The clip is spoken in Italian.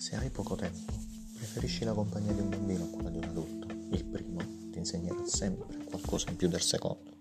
Se hai poco tempo, preferisci la compagnia di un bambino a quella di un adulto. Il primo ti insegnerà sempre qualcosa in più del secondo.